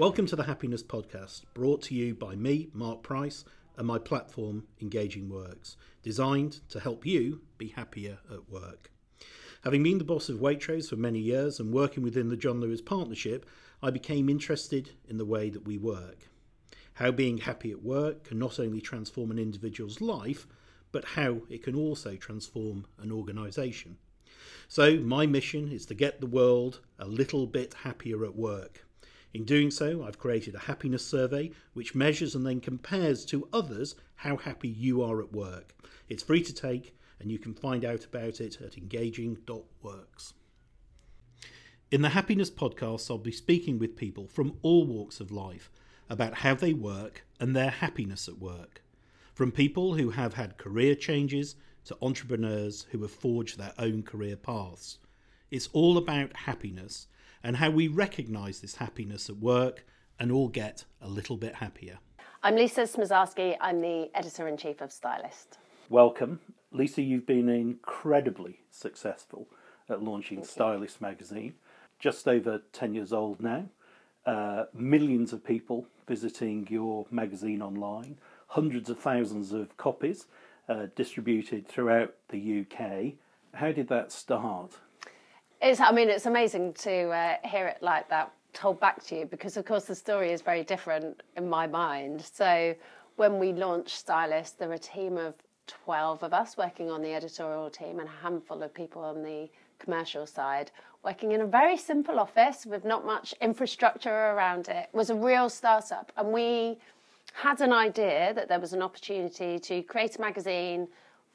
Welcome to the Happiness Podcast, brought to you by me, Mark Price, and my platform, Engaging Works, designed to help you be happier at work. Having been the boss of Waitrose for many years and working within the John Lewis Partnership, I became interested in the way that we work. How being happy at work can not only transform an individual's life, but how it can also transform an organisation. So, my mission is to get the world a little bit happier at work. In doing so, I've created a happiness survey which measures and then compares to others how happy you are at work. It's free to take, and you can find out about it at engaging.works. In the Happiness Podcast, I'll be speaking with people from all walks of life about how they work and their happiness at work. From people who have had career changes to entrepreneurs who have forged their own career paths. It's all about happiness and how we recognise this happiness at work and all get a little bit happier. I'm Lisa Smosarski. I'm the editor in chief of Stylist. Welcome. Lisa, you've been incredibly successful at launching Thank Stylist you. magazine. Just over 10 years old now. Uh, millions of people visiting your magazine online, hundreds of thousands of copies uh, distributed throughout the UK. How did that start? It's, I mean, it's amazing to uh, hear it like that told back to you because, of course, the story is very different in my mind. So, when we launched Stylist, there were a team of 12 of us working on the editorial team and a handful of people on the commercial side working in a very simple office with not much infrastructure around it. it was a real startup and we had an idea that there was an opportunity to create a magazine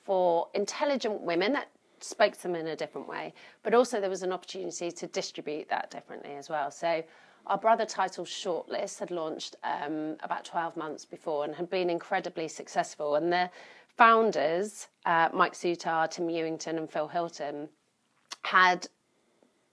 for intelligent women that spoke to them in a different way, but also there was an opportunity to distribute that differently as well. So our brother title Shortlist had launched um, about 12 months before and had been incredibly successful. And the founders, uh, Mike Soutar, Tim Ewington, and Phil Hilton, had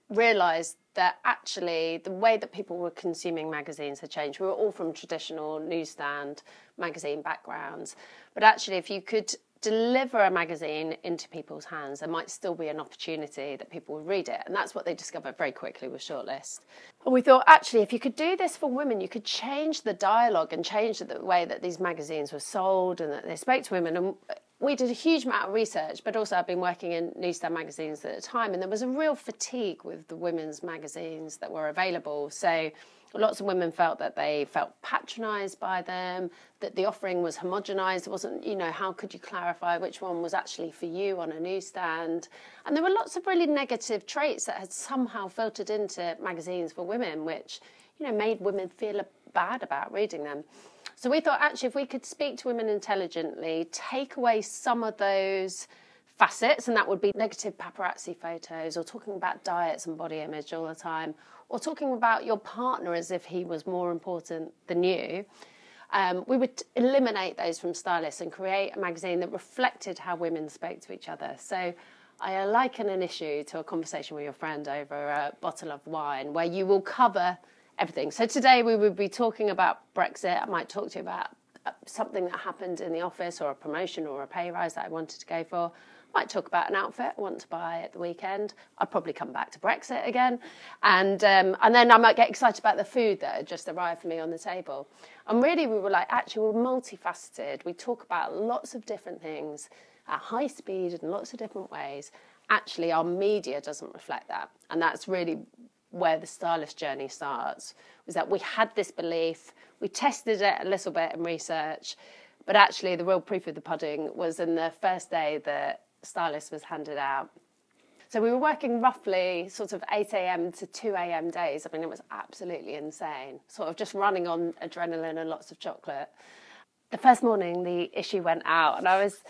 realised that actually the way that people were consuming magazines had changed. We were all from traditional newsstand magazine backgrounds, but actually, if you could deliver a magazine into people's hands, there might still be an opportunity that people will read it. And that's what they discovered very quickly with Shortlist. And we thought, actually, if you could do this for women, you could change the dialogue and change the way that these magazines were sold and that they spoke to women. And we did a huge amount of research, but also I've been working in newsstand magazines at the time, and there was a real fatigue with the women's magazines that were available. So lots of women felt that they felt patronized by them, that the offering was homogenized. It wasn't, you know, how could you clarify which one was actually for you on a newsstand? And there were lots of really negative traits that had somehow filtered into magazines for women, which, you know, made women feel bad about reading them. So we thought actually if we could speak to women intelligently, take away some of those facets, and that would be negative paparazzi photos or talking about diets and body image all the time, or talking about your partner as if he was more important than you. Um, we would eliminate those from stylists and create a magazine that reflected how women spoke to each other. So I liken an issue to a conversation with your friend over a bottle of wine where you will cover everything. So today we would be talking about Brexit. I might talk to you about uh, something that happened in the office or a promotion or a pay rise that I wanted to go for might talk about an outfit I want to buy at the weekend. I'd probably come back to Brexit again, and um, and then I might get excited about the food that had just arrived for me on the table. And really, we were like, actually, we're multifaceted. We talk about lots of different things at high speed in lots of different ways. Actually, our media doesn't reflect that, and that's really where the stylist journey starts. Was that we had this belief, we tested it a little bit in research. But actually, the real proof of the pudding was in the first day that stylist was handed out. So we were working roughly sort of 8 a.m. to 2 a.m. days. I mean, it was absolutely insane, sort of just running on adrenaline and lots of chocolate. The first morning, the issue went out, and I was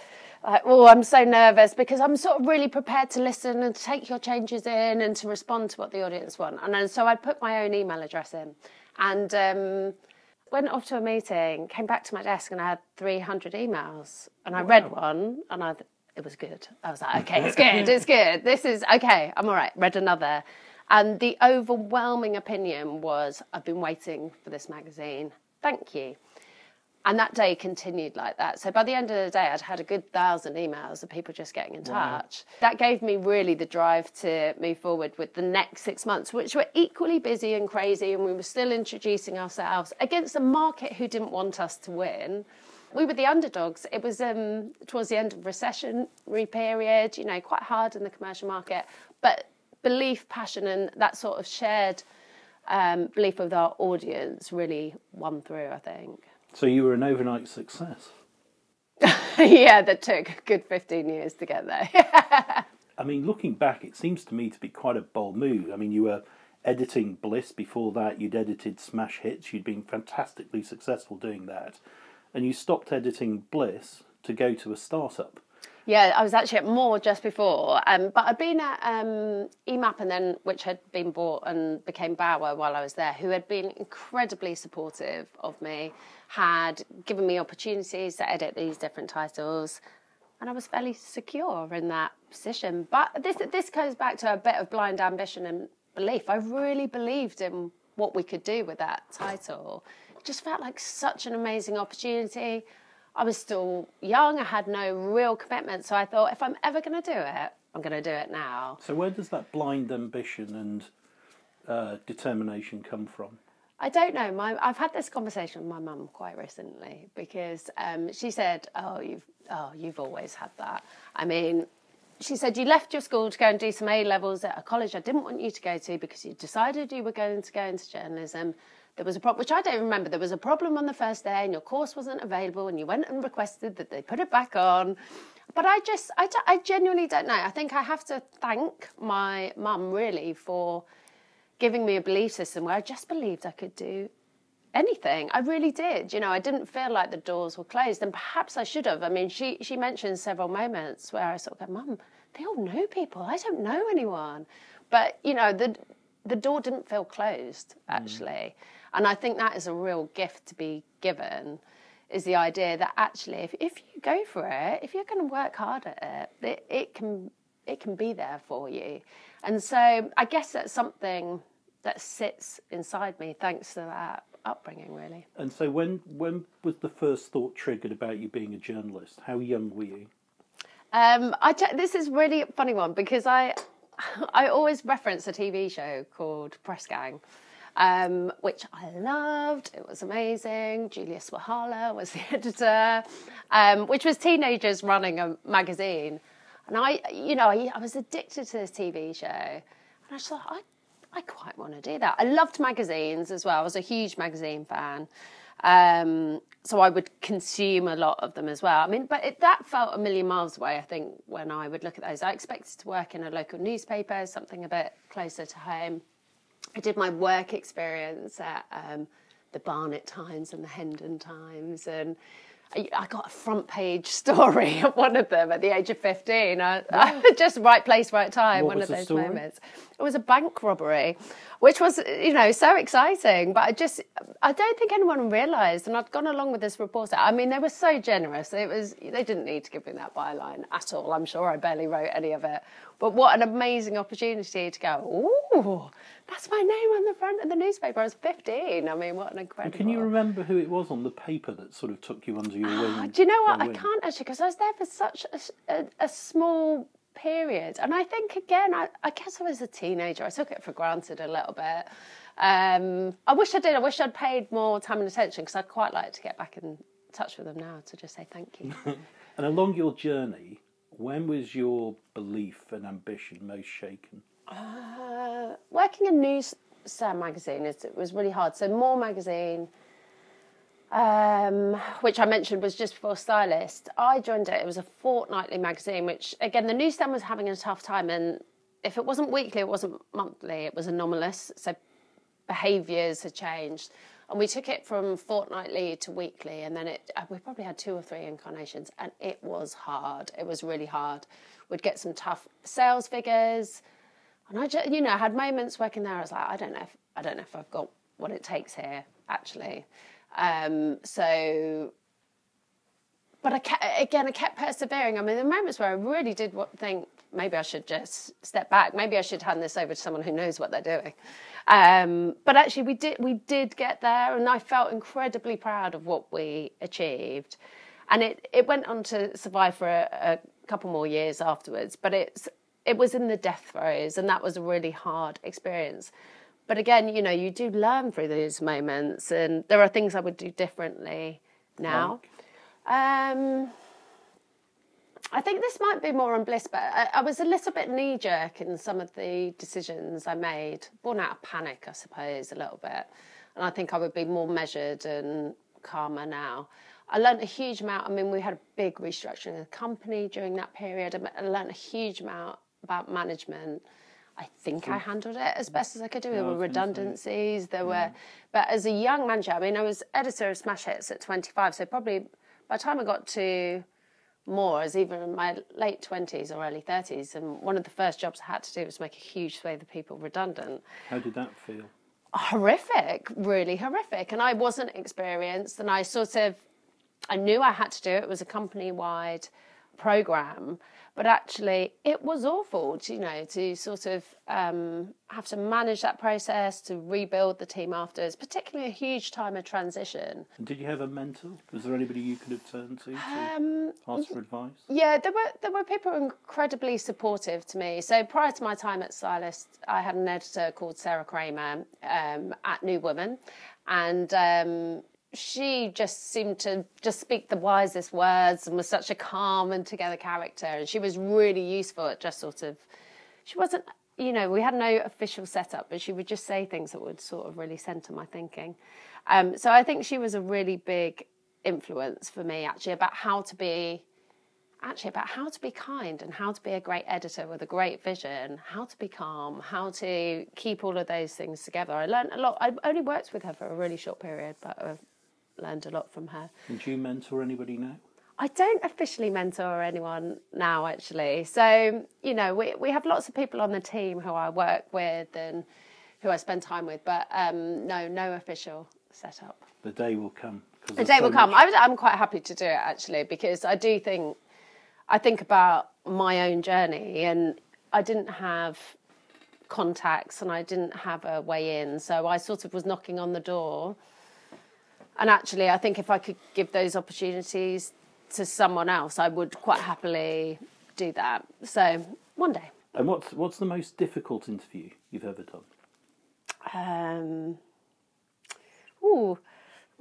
like, oh, I'm so nervous because I'm sort of really prepared to listen and to take your changes in and to respond to what the audience want. And then, so I put my own email address in and um, went off to a meeting, came back to my desk, and I had 300 emails. And I wow. read one, and I it was good. I was like, okay, it's good, it's good. This is okay, I'm all right. Read another. And the overwhelming opinion was, I've been waiting for this magazine. Thank you. and that day continued like that. So by the end of the day, I'd had a good thousand emails of people just getting in touch. Wow. That gave me really the drive to move forward with the next six months, which were equally busy and crazy. And we were still introducing ourselves against a market who didn't want us to win. We were the underdogs. It was um, towards the end of recessionary period, you know, quite hard in the commercial market. But belief, passion, and that sort of shared um, belief with our audience really won through, I think. So you were an overnight success. yeah, that took a good 15 years to get there. I mean, looking back, it seems to me to be quite a bold move. I mean, you were editing Bliss before that, you'd edited Smash Hits, you'd been fantastically successful doing that, and you stopped editing Bliss to go to a startup. Yeah, I was actually at More just before, um, but I'd been at um, EMAP and then, which had been bought and became Bauer while I was there, who had been incredibly supportive of me, had given me opportunities to edit these different titles, and I was fairly secure in that position. But this this goes back to a bit of blind ambition and belief. I really believed in what we could do with that title. It just felt like such an amazing opportunity. I was still young, I had no real commitment. So I thought, if I'm ever going to do it, I'm going to do it now. So, where does that blind ambition and uh, determination come from? I don't know. My, I've had this conversation with my mum quite recently because um, she said, "Oh, you've oh, you've always had that." I mean, she said you left your school to go and do some A levels at a college I didn't want you to go to because you decided you were going to go into journalism there was a problem, which I don't remember. There was a problem on the first day, and your course wasn't available, and you went and requested that they put it back on. But I just, I, I genuinely don't know. I think I have to thank my mum really for giving me a belief system where I just believed I could do anything. I really did. You know, I didn't feel like the doors were closed, and perhaps I should have. I mean, she she mentioned several moments where I sort of go, "Mum, they all know people. I don't know anyone." But you know, the the door didn't feel closed mm. actually. Mm. And I think that is a real gift to be given is the idea that actually if, if you go for it, if you're going to work hard at it, it, it can it can be there for you. And so I guess that's something that sits inside me thanks to that upbringing really. And so when when was the first thought triggered about you being a journalist? How young were you? Um, I t- this is really a funny one because I I always reference a TV show called Press Gang um, which I loved. It was amazing. Julia Sawalha was the editor, um, which was teenagers running a magazine. And I, you know, I, I was addicted to this TV show. And I thought, I, I quite want to do that. I loved magazines as well. I was a huge magazine fan. Um, so I would consume a lot of them as well. I mean, but it, that felt a million miles away, I think, when I would look at those. I expected to work in a local newspaper, something a bit closer to home. I did my work experience at um, the Barnet Times and the Hendon Times, and I, I, got a front page story of one of them at the age of 15. I, I, just right place, right time, what one of those story? moments. It was a bank robbery, which was, you know, so exciting. But I just, I don't think anyone realised, and I'd gone along with this reporter. I mean, they were so generous. It was, they didn't need to give me that byline at all. I'm sure I barely wrote any of it. But what an amazing opportunity to go, ooh, that's my name on the front of the newspaper. I was 15. I mean, what an incredible. Can you remember who it was on the paper that sort of took you under your ah, wing? Do you know what? I can't actually because I was there for such a, a, a, small period. And I think, again, I, I, guess I was a teenager. I took it for granted a little bit. Um, I wish I did. I wish I'd paid more time and attention because I'd quite like to get back in touch with them now to just say thank you. and along your journey, when was your belief and ambition most shaken? Uh, working in News Star magazine it was really hard. So More magazine, um, which I mentioned was just before Stylist. I joined it. It was a fortnightly magazine, which again the newsstand was having a tough time, and if it wasn't weekly, it wasn't monthly. It was anomalous. So behaviours had changed. And we took it from fortnightly to weekly. And then it uh, we probably had two or three incarnations. And it was hard. It was really hard. We'd get some tough sales figures. And i just you know had moments working there. I was like i don't know if i don't know if i've got what it takes here actually um, so but I kept, again, I kept persevering. I mean, the moments where I really did think maybe I should just step back. Maybe I should hand this over to someone who knows what they're doing. Um, but actually, we did we did get there, and I felt incredibly proud of what we achieved. And it, it went on to survive for a, a couple more years afterwards. But it's it was in the death throes, and that was a really hard experience. But again, you know, you do learn through those moments, and there are things I would do differently now. Um, I think this might be more on Bliss, but I, I was a little bit knee jerk in some of the decisions I made, born out of panic, I suppose, a little bit. And I think I would be more measured and calmer now. I learned a huge amount. I mean, we had a big restructuring of the company during that period. I learned a huge amount about management. I think I handled it as best as I could do. There were redundancies. There were, but as a young manager, I mean, I was editor of Smash Hits at 25, so probably by the time I got to More, as even in my late 20s or early 30s, and one of the first jobs I had to do was make a huge swathe of people redundant. How did that feel? Horrific, really horrific. And I wasn't experienced, and I sort of, I knew I had to do it. It was a company wide program but actually, it was awful, you know, to sort of um, have to manage that process, to rebuild the team afterwards, particularly a huge time of transition. And did you have a mentor? Was there anybody you could have turned to to um, ask for advice? Yeah, there were there were people incredibly supportive to me. So prior to my time at Stylist, I had an editor called Sarah Kramer um, at New Woman, and um, she just seemed to just speak the wisest words and was such a calm and together character and she was really useful at just sort of she wasn't you know we had no official setup but she would just say things that would sort of really center my thinking um, so i think she was a really big influence for me actually about how to be actually about how to be kind and how to be a great editor with a great vision, how to be calm, how to keep all of those things together. I learned a lot. I only worked with her for a really short period, but I've learned a lot from her. And do you mentor anybody now? I don't officially mentor anyone now, actually. So, you know, we, we have lots of people on the team who I work with and who I spend time with, but um, no, no official setup. The day will come. The day so will come. Much... I I'm quite happy to do it, actually, because I do think, I think about my own journey and I didn't have contacts and I didn't have a way in. So I sort of was knocking on the door and actually, I think if I could give those opportunities to someone else, I would quite happily do that. So one day. And what's what's the most difficult interview you've ever done? Um. Ooh,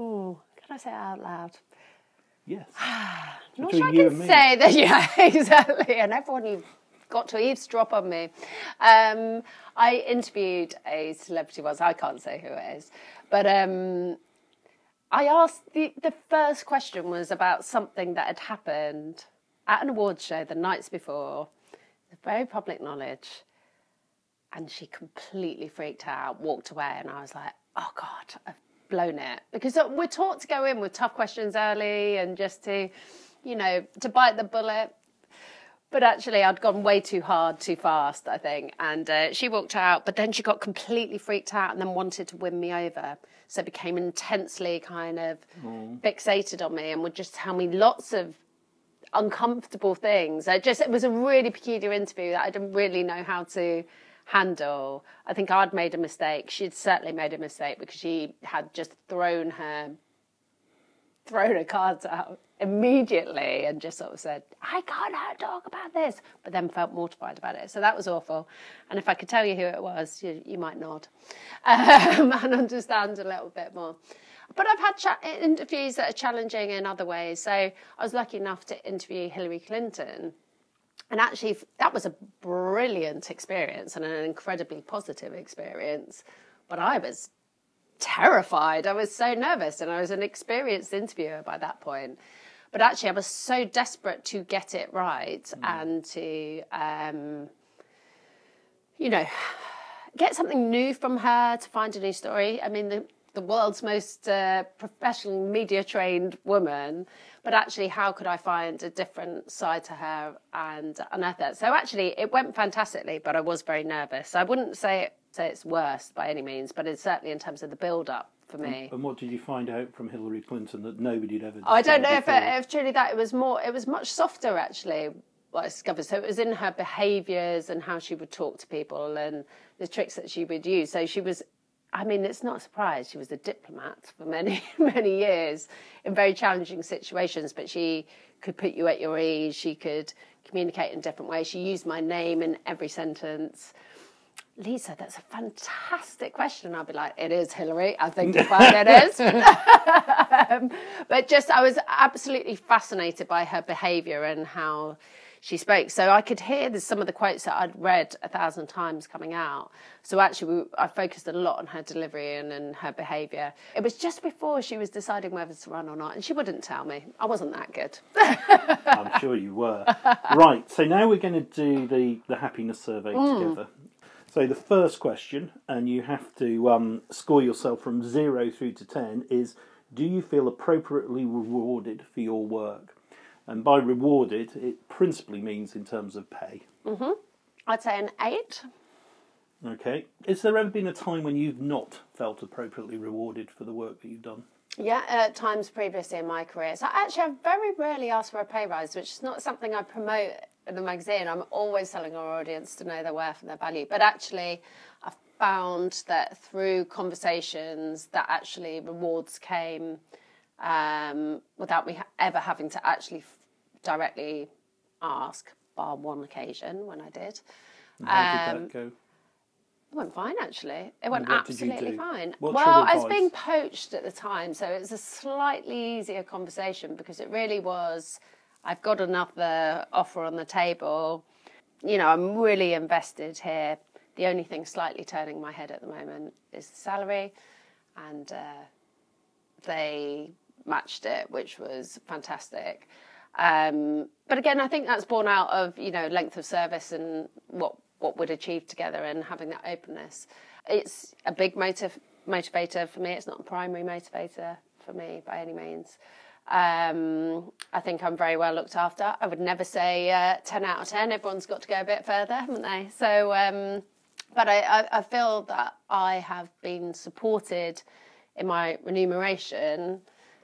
ooh. Can I say it out loud? Yes. Not sure I can say that. Yeah, exactly. And everyone who got to eavesdrop on me. Um, I interviewed a celebrity once. I can't say who it is, but um, I asked the, the first question was about something that had happened at an awards show the nights before, very public knowledge. And she completely freaked out, walked away, and I was like, oh God, I've blown it. Because we're taught to go in with tough questions early and just to, you know, to bite the bullet. But actually, I'd gone way too hard, too fast, I think. And uh, she walked out, but then she got completely freaked out and then wanted to win me over. So became intensely kind of mm. fixated on me and would just tell me lots of uncomfortable things. I just it was a really peculiar interview that I didn't really know how to handle. I think I'd made a mistake. She'd certainly made a mistake because she had just thrown her thrown her cards out immediately and just sort of said, I can't talk about this, but then felt mortified about it. So that was awful. And if I could tell you who it was, you, you might nod um, and understand a little bit more. But I've had cha- interviews that are challenging in other ways. So I was lucky enough to interview Hillary Clinton. And actually, that was a brilliant experience and an incredibly positive experience. But I was terrified. I was so nervous, and I was an experienced interviewer by that point. But actually, I was so desperate to get it right mm. and to, um, you know, get something new from her, to find a new story. I mean, the, the world's most uh, professional media trained woman, but actually, how could I find a different side to her and unearth it? So actually, it went fantastically, but I was very nervous. I wouldn't say it, say it's worse by any means, but it's certainly in terms of the build up for me. And what did you find out from Hillary Clinton that nobody had ever? I don't know if, it, if truly that it was more. It was much softer actually. What I discovered. So it was in her behaviours and how she would talk to people and the tricks that she would use. So she was. I mean, it's not a surprise. She was a diplomat for many, many years in very challenging situations, but she could put you at your ease. She could communicate in different ways. She used my name in every sentence. Lisa, that's a fantastic question. I'll be like, it is Hillary. I think fine it is. um, but just, I was absolutely fascinated by her behaviour and how she spoke. So I could hear the, some of the quotes that I'd read a thousand times coming out. So actually, we, I focused a lot on her delivery and, and her behaviour. It was just before she was deciding whether to run or not, and she wouldn't tell me. I wasn't that good. I'm sure you were. right. So now we're going to do the the happiness survey together. So the first question, and you have to um, score yourself from zero through to ten, is: Do you feel appropriately rewarded for your work? And by rewarded, it principally means in terms of pay. I'd say an eight. Okay. Has there ever been a time when you've not felt appropriately rewarded for the work that you've done? Yeah, at times previously in my career. So actually, I've very rarely ask for a pay rise, which is not something I promote in the magazine. I'm always telling our audience to know their worth and their value. But actually, I've found that through conversations, that actually rewards came um, without me ever having to actually f- directly ask, bar one occasion when I did. And how Um, did that go? It went fine, actually. It went what absolutely fine. What's well, I was being poached at the time, so it was a slightly easier conversation because it really was I've got another offer on the table. You know, I'm really invested here. The only thing slightly turning my head at the moment is the salary, and uh, they matched it, which was fantastic. Um, but again, I think that's born out of you know length of service and what what we'd achieve together and having that openness. It's a big motivator for me. It's not a primary motivator for me by any means. Um, I think I'm very well looked after. I would never say uh, 10 out of 10. Everyone's got to go a bit further, haven't they? So, um, but I, I, I feel that I have been supported in my remuneration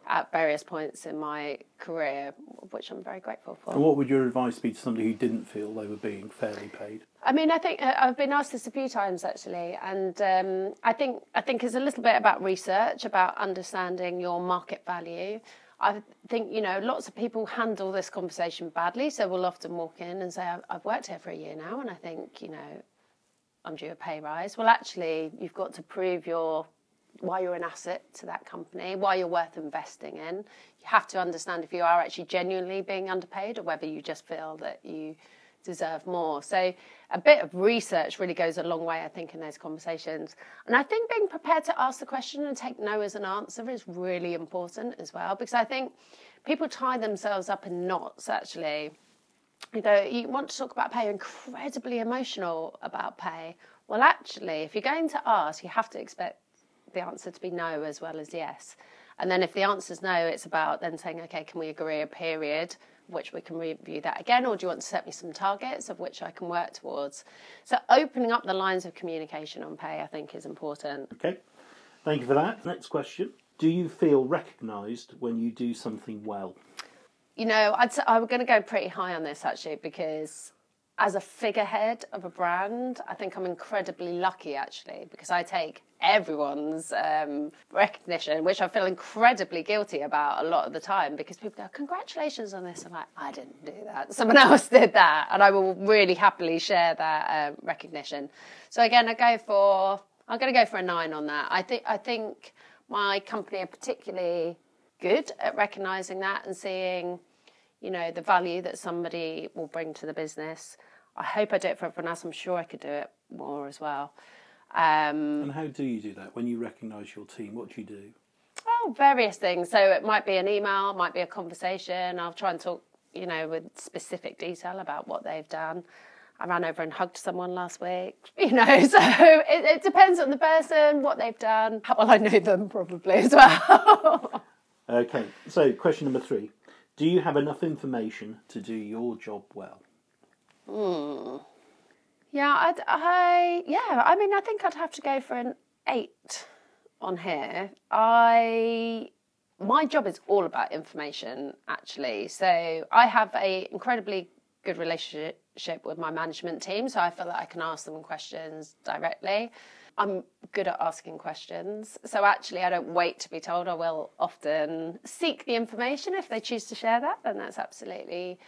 at various points in my career, which I'm very grateful for. And what would your advice be to somebody who didn't feel they were being fairly paid? I mean, I think uh, I've been asked this a few times actually, and um, I think I think it's a little bit about research, about understanding your market value. I think you know lots of people handle this conversation badly, so we'll often walk in and say, "I've- "I've worked here for a year now, and I think you know I'm due a pay rise." Well, actually, you've got to prove your why you're an asset to that company, why you're worth investing in. You have to understand if you are actually genuinely being underpaid or whether you just feel that you deserve more. So a bit of research really goes a long way, I think, in those conversations. And I think being prepared to ask the question and take no as an answer is really important as well, because I think people tie themselves up in knots actually you know, you want to talk about pay, you're incredibly emotional about pay. Well, actually, if you're going to ask, you have to expect the answer to be no as well as yes. And then if the answer is no, it's about then saying, okay, can we agree a period, which we can review that again, or do you want to set me some targets of which I can work towards? So opening up the lines of communication on pay, I think, is important. Okay, thank you for that. Next question. Do you feel recognised when you do something well? You know, I'd, I'm going to go pretty high on this actually because as a figurehead of a brand, I think I'm incredibly lucky actually because I take everyone's um, recognition, which I feel incredibly guilty about a lot of the time because people go, Congratulations on this. I'm like, I didn't do that. Someone else did that. And I will really happily share that um, recognition. So again, I go for, I'm going to go for a nine on that. I think, I think my company are particularly good at recognizing that and seeing you know the value that somebody will bring to the business i hope i do it for everyone else i'm sure i could do it more as well um, And how do you do that? When you recognise your team, what do you do? oh various things so it might be an email might be a conversation i'll try and talk you know with specific detail about what they've done I ran over and hugged someone last week, you know. So it, it depends on the person, what they've done, how well I know them, probably as well. Okay, so question number three. Do you have enough information to do your job well? Hmm. Yeah, I'd, I yeah. I mean, I think I'd have to go for an eight on here, I my job is all about information actually. So I have a incredibly good relationship with my management team, so I feel that I can ask them questions directly. I'm good at asking questions. So actually, I don't wait to be told. I will often seek the information if they choose to share that, then that's absolutely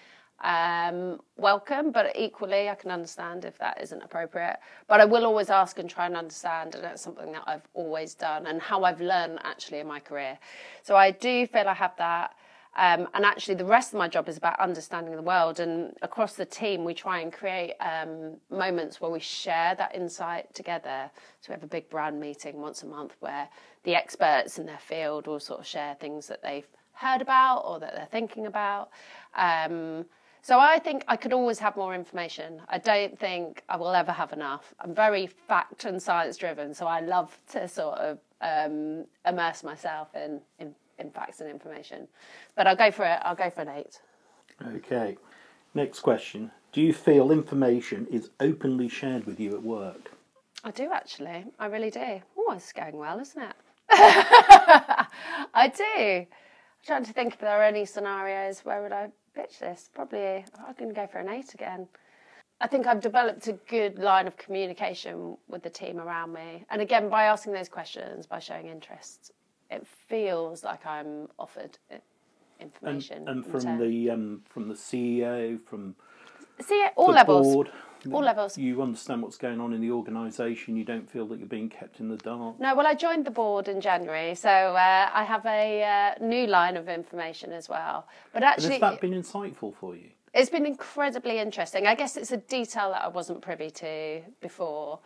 um, welcome. But equally, I can understand if that isn't appropriate. But I will always ask and try and understand, and that's something that I've always done and how I've learned actually in my career. So I do feel I have that. Um, and actually, the rest of my job is about understanding the world. And across the team, we try and create um, moments where we share that insight together. So we have a big brand meeting once a month where the experts in their field will sort of share things that they've heard about or that they're thinking about. Um, so I think I could always have more information. I don't think I will ever have enough. I'm very fact and science driven, so I love to sort of um, immerse myself in, in in facts and information. But I'll go for it. I'll go for an eight. Okay. Next question. Do you feel information is openly shared with you at work? I do actually. I really do. Oh, it's going well, isn't it? I do. I'm trying to think if there are any scenarios where would I pitch this. Probably I'm going to go for an eight again. I think I've developed a good line of communication with the team around me. And again, by asking those questions, by showing interest, it feels like I'm offered information. And, and from the um, from the CEO, from See, all levels. Board, all levels. You understand what's going on in the organisation. You don't feel that you're being kept in the dark. No, well, I joined the board in January, so uh, I have a uh, new line of information as well. But actually, has that been insightful for you? It's been incredibly interesting. I guess it's a detail that I wasn't privy to before.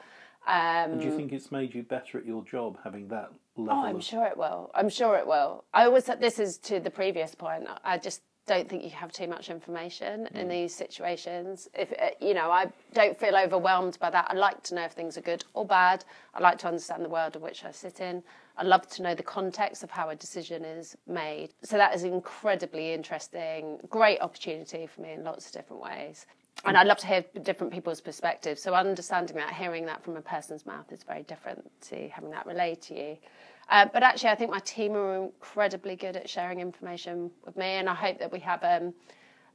Um, do you think it's made you better at your job having that level? Oh, I'm of... sure it will. I'm sure it will. I always said this is to the previous point. I just don't think you have too much information mm. in these situations. If uh, you know, I don't feel overwhelmed by that. I like to know if things are good or bad. I like to understand the world in which I sit in. I love to know the context of how a decision is made. So that is incredibly interesting, great opportunity for me in lots of different ways and I'd love to hear different people's perspectives. So understanding that, hearing that from a person's mouth is very different to having that relayed to you. Uh, but actually, I think my team are incredibly good at sharing information with me, and I hope that we have um,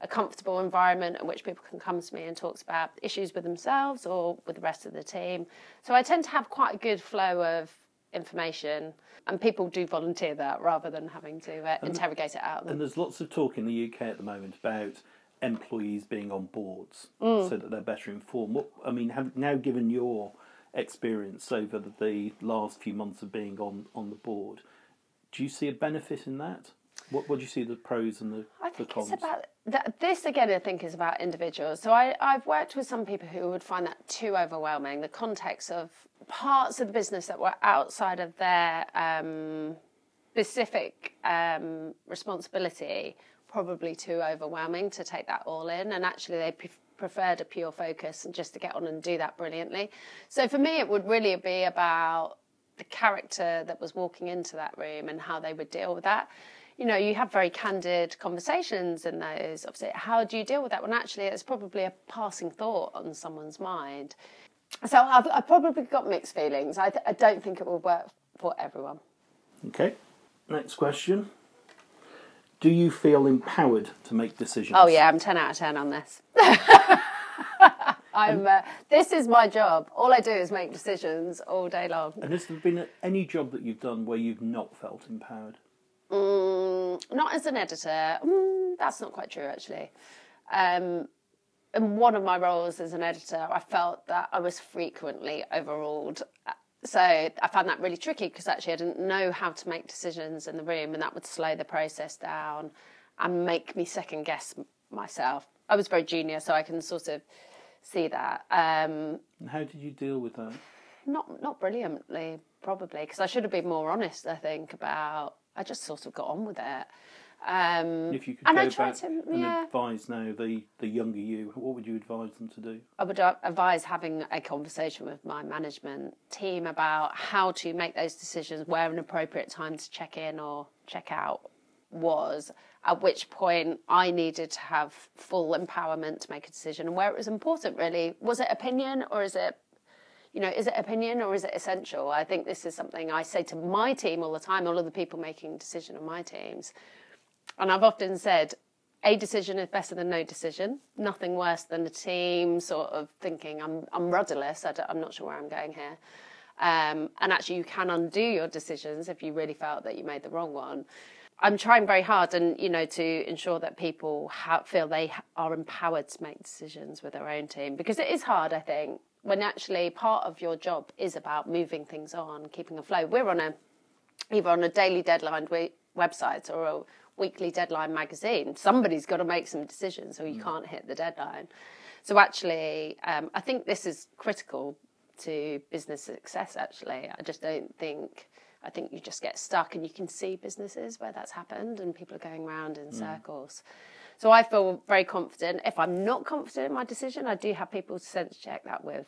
a comfortable environment in which people can come to me and talk about issues with themselves or with the rest of the team. So I tend to have quite a good flow of information, and people do volunteer that rather than having to uh, interrogate it out. And there's lots of talk in the UK at the moment about employees being on boards mm. so that they're better informed. What I mean, have now given your experience over the, the last few months of being on on the board, do you see a benefit in that? What what do you see the pros and the, I think the cons? It's about that, this again. I think is about individuals. So I I've worked with some people who would find that too overwhelming. The context of parts of the business that were outside of their um, specific um, responsibility probably too overwhelming to take that all in. And actually, they preferred a pure focus and just to get on and do that brilliantly. So for me, it would really be about the character that was walking into that room and how they would deal with that. You know, you have very candid conversations in those. Obviously, how do you deal with that? When actually, it's probably a passing thought on someone's mind. So I've, I've probably got mixed feelings. I, th- I don't think it will work for everyone. Okay. Next question. Do you feel empowered to make decisions? Oh yeah, I'm ten out of ten on this. I'm. Uh, this is my job. All I do is make decisions all day long. And has there been any job that you've done where you've not felt empowered? Mm, not as an editor. Mm, that's not quite true, actually. Um, in one of my roles as an editor, I felt that I was frequently overruled so I found that really tricky because actually I didn't know how to make decisions in the room, and that would slow the process down and make me second guess myself. I was very junior, so I can sort of see that. Um, and how did you deal with that? Not not brilliantly, probably, because I should have been more honest. I think about. I just sort of got on with it. Um, if you could go back to, and advise now the, the younger you, what would you advise them to do? I would advise having a conversation with my management team about how to make those decisions, where an appropriate time to check in or check out was, at which point I needed to have full empowerment to make a decision, and where it was important really. Was it opinion or is it you know, is it opinion or is it essential? I think this is something I say to my team all the time, all of the people making decision on my teams. And I've often said, a decision is better than no decision. Nothing worse than a team sort of thinking, I'm, I'm rudderless, I am not sure where I'm going here. Um, and actually, you can undo your decisions if you really felt that you made the wrong one. I'm trying very hard, and you know, to ensure that people have, feel they are empowered to make decisions with their own team because it is hard. I think when actually part of your job is about moving things on, keeping afloat. We're on a either on a daily deadline website or a weekly deadline magazine. Somebody's got to make some decisions, or you mm. can't hit the deadline. So actually, um, I think this is critical to business success. Actually, I just don't think I think you just get stuck, and you can see businesses where that's happened, and people are going around in mm. circles. So I feel very confident. If I'm not confident in my decision, I do have people to sense check that with.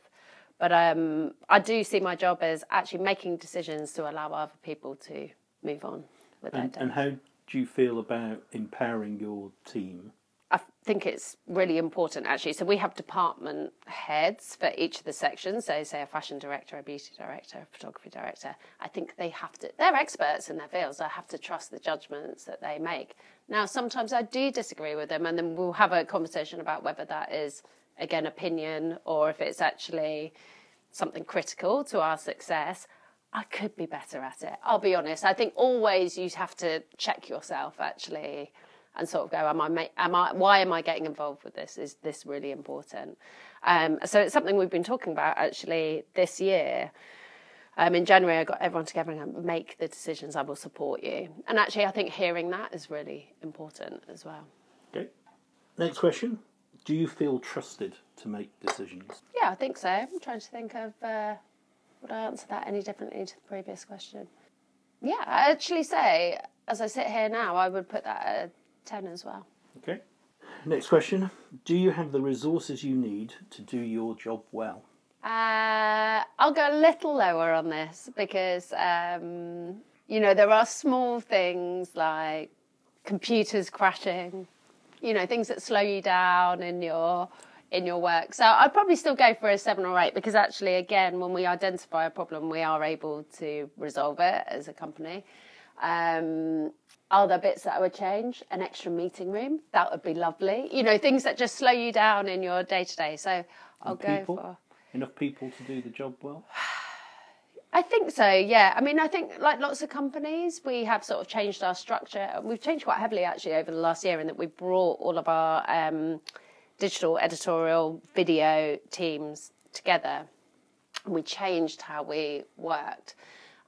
But um, I do see my job as actually making decisions to allow other people to move on with and, their And how do you feel about empowering your team I think it's really important actually. So we have department heads for each of the sections. So say a fashion director, a beauty director, a photography director. I think they have to, they're experts in their fields. I have to trust the judgments that they make. Now, sometimes I do disagree with them and then we'll have a conversation about whether that is, again, opinion or if it's actually something critical to our success. I could be better at it. I'll be honest. I think always you have to check yourself actually and sort of go, am I, am I, why am I getting involved with this? Is this really important? Um, so it's something we've been talking about actually this year. Um, in January, I got everyone together and make the decisions. I will support you. And actually, I think hearing that is really important as well. Okay. Next question: Do you feel trusted to make decisions? Yeah, I think so. I'm trying to think of uh, would I answer that any differently to the previous question. Yeah, I actually say, as I sit here now, I would put that at 10 as well. Okay. Next question. Do you have the resources you need to do your job well? Uh, I'll go a little lower on this because, um, you know, there are small things like computers crashing, you know, things that slow you down in your in your work. So I'd probably still go for a seven or eight because actually, again, when we identify a problem, we are able to resolve it as a company. Um, are there bits that I would change? An extra meeting room, that would be lovely. You know, things that just slow you down in your day to day. So I'll go for enough people to do the job well. I think so, yeah. I mean, I think like lots of companies, we have sort of changed our structure. We've changed quite heavily actually over the last year in that we brought all of our um, digital, editorial, video teams together. We changed how we worked.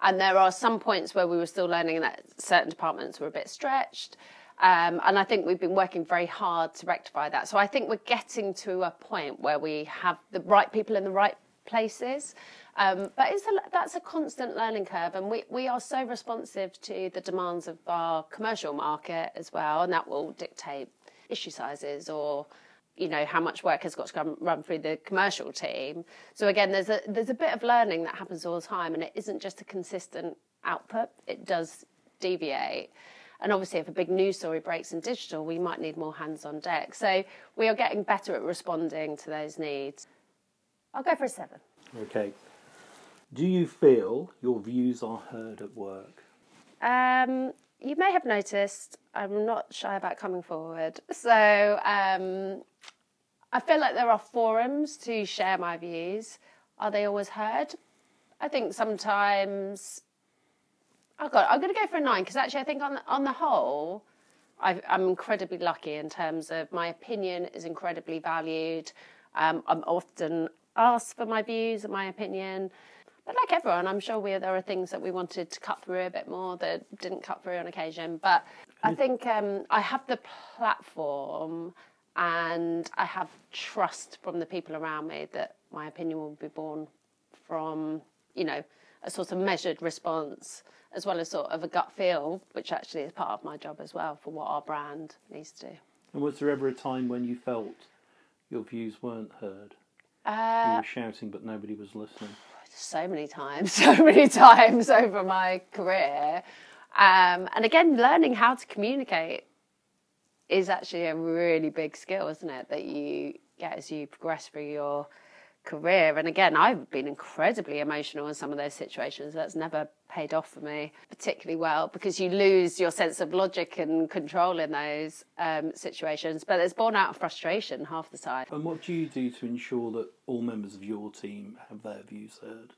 And there are some points where we were still learning that certain departments were a bit stretched. Um, and I think we've been working very hard to rectify that. So I think we're getting to a point where we have the right people in the right places. Um, but a, that's a constant learning curve, and we, we are so responsive to the demands of our commercial market as well, and that will dictate issue sizes or you know how much work has got to come run through the commercial team. So again, there's a there's a bit of learning that happens all the time, and it isn't just a consistent output. It does deviate. And obviously, if a big news story breaks in digital, we might need more hands on deck. So we are getting better at responding to those needs. I'll go for a seven. Okay. Do you feel your views are heard at work? Um, you may have noticed I'm not shy about coming forward. So um, I feel like there are forums to share my views. Are they always heard? I think sometimes. Oh God, I'm going to go for a nine because actually I think on on the whole, i am incredibly lucky in terms of my opinion is incredibly valued. Um, I'm often asked for my views and my opinion. But like everyone, I'm sure we, there are things that we wanted to cut through a bit more that didn't cut through on occasion. But I think um, I have the platform and I have trust from the people around me that my opinion will be born from, you know, a sort of measured response as well as sort of a gut feel, which actually is part of my job as well for what our brand needs to do. And was there ever a time when you felt your views weren't heard? Uh, you were shouting, but nobody was listening. So many times, so many times over my career. Um, and again, learning how to communicate is actually a really big skill, isn't it? That you get as you progress through your career. And again, I've been incredibly emotional in some of those situations. That's never paid off for me particularly well because you lose your sense of logic and control in those um, situations. But it's born out of frustration half the time. And what do you do to ensure that all members of your team have their views heard?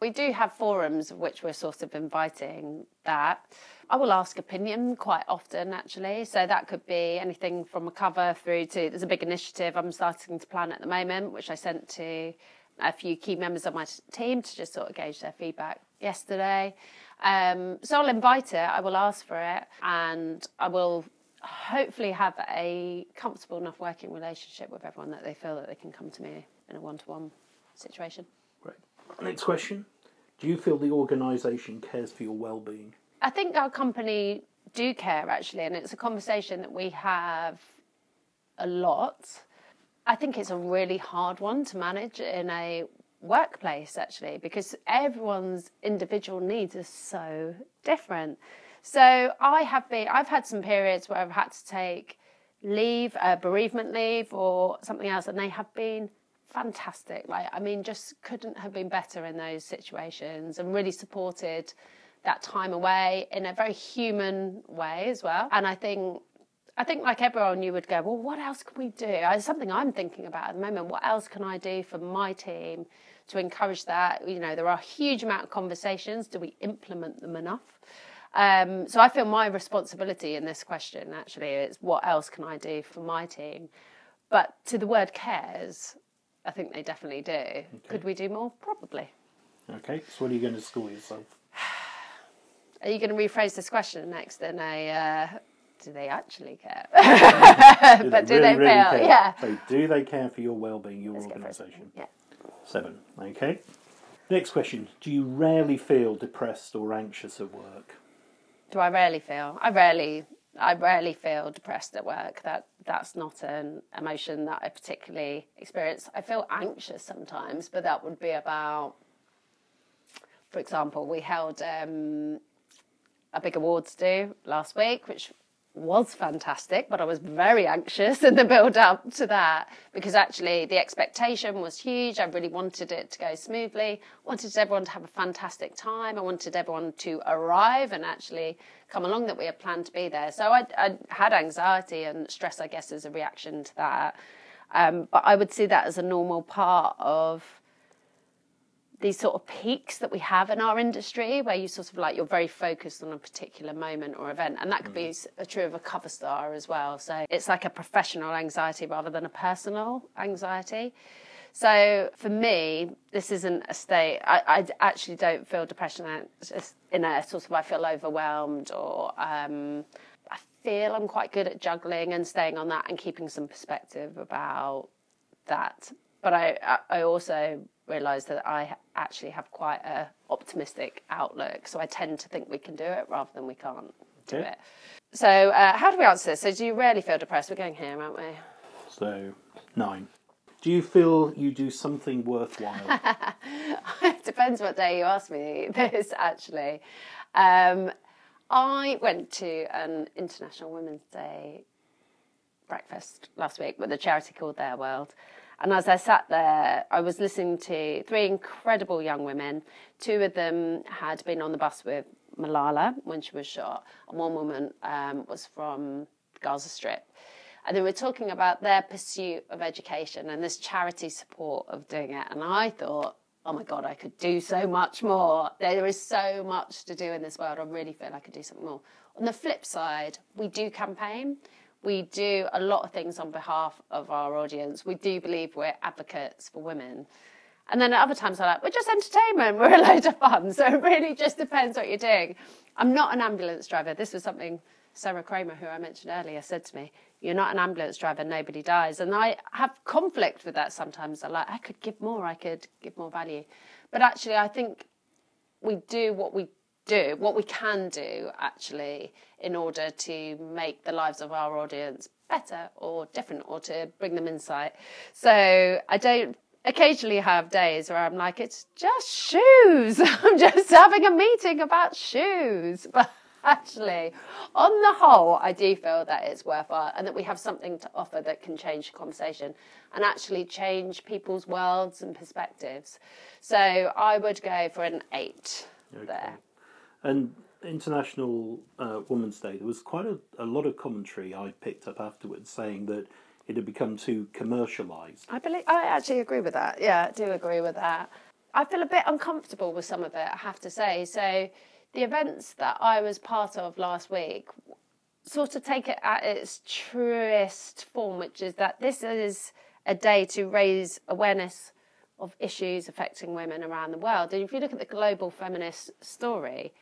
We do have forums which we're sort of inviting that. I will ask opinion quite often, actually. So that could be anything from a cover through to there's a big initiative I'm starting to plan at the moment, which I sent to a few key members of my team to just sort of gauge their feedback yesterday. Um, so I'll invite it, I will ask for it, and I will hopefully have a comfortable enough working relationship with everyone that they feel that they can come to me in a one to one situation. Next question. Do you feel the organisation cares for your well-being? I think our company do care actually, and it's a conversation that we have a lot. I think it's a really hard one to manage in a workplace actually because everyone's individual needs are so different. So I have been I've had some periods where I've had to take leave, uh, bereavement leave or something else and they have been fantastic. Like I mean just couldn't have been better in those situations and really supported that time away in a very human way as well. And I think I think like everyone you would go, well, what else can we do? It's something I'm thinking about at the moment. What else can I do for my team to encourage that? You know, there are a huge amount of conversations. Do we implement them enough? Um, so I feel my responsibility in this question actually is what else can I do for my team? But to the word cares, I think they definitely do. Okay. Could we do more? Probably. Okay, so what are you going to school yourself? Are you going to rephrase this question next in a uh, do they actually care? do but do they really care? Yeah. So do they care for your well-being, your organisation? Yeah. Seven. Okay. Next question: Do you rarely feel depressed or anxious at work? Do I rarely feel? I rarely. I rarely feel depressed at work. That that's not an emotion that I particularly experience. I feel anxious sometimes, but that would be about. For example, we held um, a big awards do last week, which was fantastic, but I was very anxious in the build up to that because actually the expectation was huge. I really wanted it to go smoothly, I wanted everyone to have a fantastic time. I wanted everyone to arrive and actually come along that we had planned to be there. So I, I had anxiety and stress, I guess, as a reaction to that. Um, but I would see that as a normal part of these sort of peaks that we have in our industry where you sort of like you're very focused on a particular moment or event and that could be mm. true of a cover star as well. So it's like a professional anxiety rather than a personal anxiety. So for me this isn't a state i, I actually don't feel depression in a sort of i feel overwhelmed or um, i feel i'm quite good at juggling and staying on that and keeping some perspective about that. But i i also realised that I actually have quite a optimistic outlook. So I tend to think we can do it rather than we can't do it. So uh, how do we answer this? So do you rarely feel depressed? We're going here, aren't we? So nine. Do you feel you do something worthwhile? it depends what day you ask me this, actually. Um, I went to an International Women's Day breakfast last week with a charity called Theirworld. And as I sat there, I was listening to three incredible young women. Two of them had been on the bus with Malala when she was shot, and one woman um, was from Gaza Strip. And they were talking about their pursuit of education and this charity support of doing it. And I thought, oh my God, I could do so much more. There is so much to do in this world. I really feel I could do something more. On the flip side, we do campaign we do a lot of things on behalf of our audience. We do believe we're advocates for women. And then at other times, I'm like, we're just entertainment, we're a load of fun. So it really just depends what you're doing. I'm not an ambulance driver. This was something Sarah Kramer, who I mentioned earlier, said to me, You're not an ambulance driver, nobody dies. And I have conflict with that sometimes. I like, I could give more, I could give more value. But actually, I think we do what we do, what we can do actually, in order to make the lives of our audience better or different or to bring them insight. So I don't occasionally have days where I'm like, it's just shoes. I'm just having a meeting about shoes. But actually, on the whole, I do feel that it's worthwhile and that we have something to offer that can change the conversation and actually change people's worlds and perspectives. So I would go for an eight okay. there. And International uh, Women's Day, there was quite a, a lot of commentary I picked up afterwards saying that it had become too commercialised. I believe I actually agree with that. Yeah, I do agree with that. I feel a bit uncomfortable with some of it, I have to say. So the events that I was part of last week sort of take it at its truest form, which is that this is a day to raise awareness of issues affecting women around the world. And if you look at the global feminist story,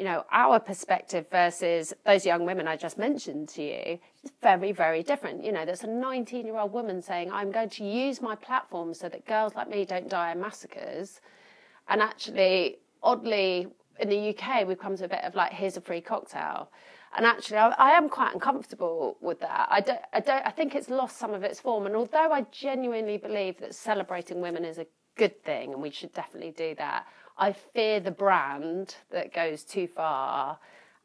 you know, our perspective versus those young women I just mentioned to you is very, very different. You know, there's a 19 year old woman saying, I'm going to use my platform so that girls like me don't die in massacres. And actually, oddly, in the UK, we've come to a bit of like, here's a free cocktail. And actually, I, I, am quite uncomfortable with that. I don't, I don't, I think it's lost some of its form. And although I genuinely believe that celebrating women is a good thing, and we should definitely do that, I fear the brand that goes too far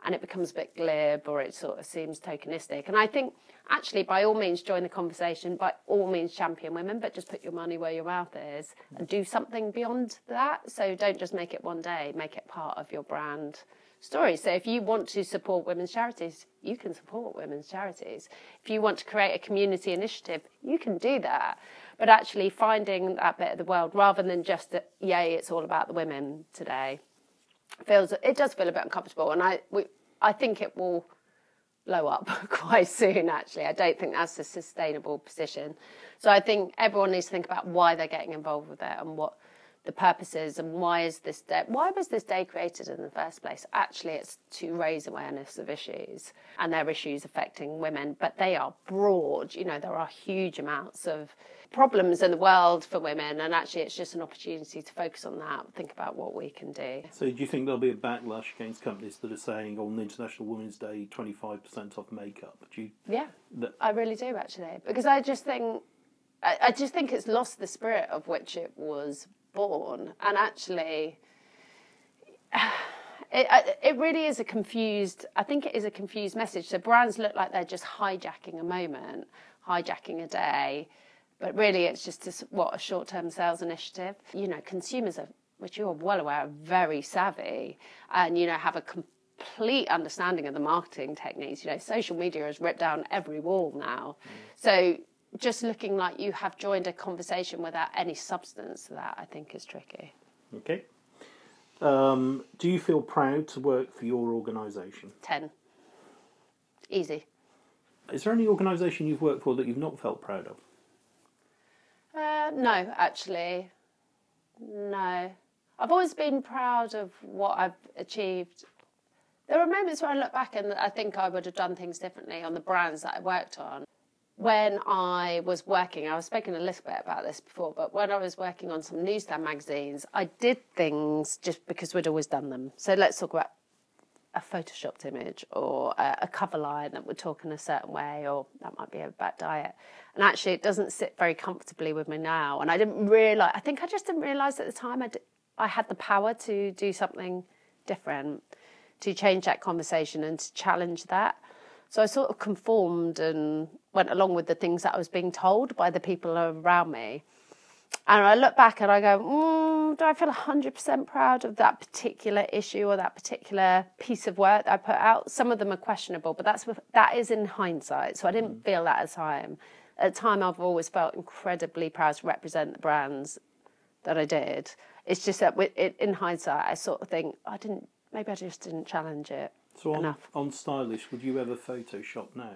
and it becomes a bit glib or it sort of seems tokenistic. And I think actually, by all means, join the conversation, by all means, champion women, but just put your money where your mouth is and do something beyond that. So don't just make it one day, make it part of your brand story. So if you want to support women's charities, you can support women's charities. If you want to create a community initiative, you can do that but actually finding that bit of the world rather than just that, yay, it's all about the women today. Feels it does feel a bit uncomfortable, and I we, I think it will blow up quite soon. Actually, I don't think that's a sustainable position. So I think everyone needs to think about why they're getting involved with it and what the purposes and why is this day why was this day created in the first place actually it's to raise awareness of issues and their issues affecting women but they are broad you know there are huge amounts of problems in the world for women, and actually, it's just an opportunity to focus on that, think about what we can do. So, do you think there'll be a backlash against companies that are saying oh, on International Women's Day, 25% off makeup? Do you, yeah, that... I really do actually, because I just think. I, I just think it's lost the spirit of which it was born, and actually, it, it really is a confused. I think it is a confused message. So brands look like they're just hijacking a moment, hijacking a day, but really, it's just a, what a short-term sales initiative. You know, consumers are, which you are well aware, are very savvy, and you know have a complete understanding of the marketing techniques. You know, social media has ripped down every wall now. Mm. So just looking like you have joined a conversation without any substance to that, I think is tricky. Okay. Um, do you feel proud to work for your organisation? 10. Easy. Is there any organisation you've worked for that you've not felt proud of? Uh, no, actually, no. I've always been proud of what I've achieved. There are moments where I look back and I think I would have done things differently on the brands that I worked on. When I was working, I was speaking a little bit about this before, but when I was working on some newsstand magazines, I did things just because we'd always done them. So let's talk about a photoshopped image or a, a, cover line that would talk in a certain way, or that might be about diet. And actually, it doesn't sit very comfortably with me now. And I didn't realize, I think I just didn't realize at the time I, I had the power to do something different, to change that conversation and to challenge that. So I sort of conformed and went along with the things that I was being told by the people around me. And I look back and I go, mm, do I feel 100% proud of that particular issue or that particular piece of work that I put out? Some of them are questionable, but that's that is in hindsight. So I didn't mm. feel that at the time. At the time, I've always felt incredibly proud to represent the brands that I did. It's just that with, it, in hindsight, I sort of think I didn't. Maybe I just didn't challenge it so on, enough. on Stylist, would you ever Photoshop now?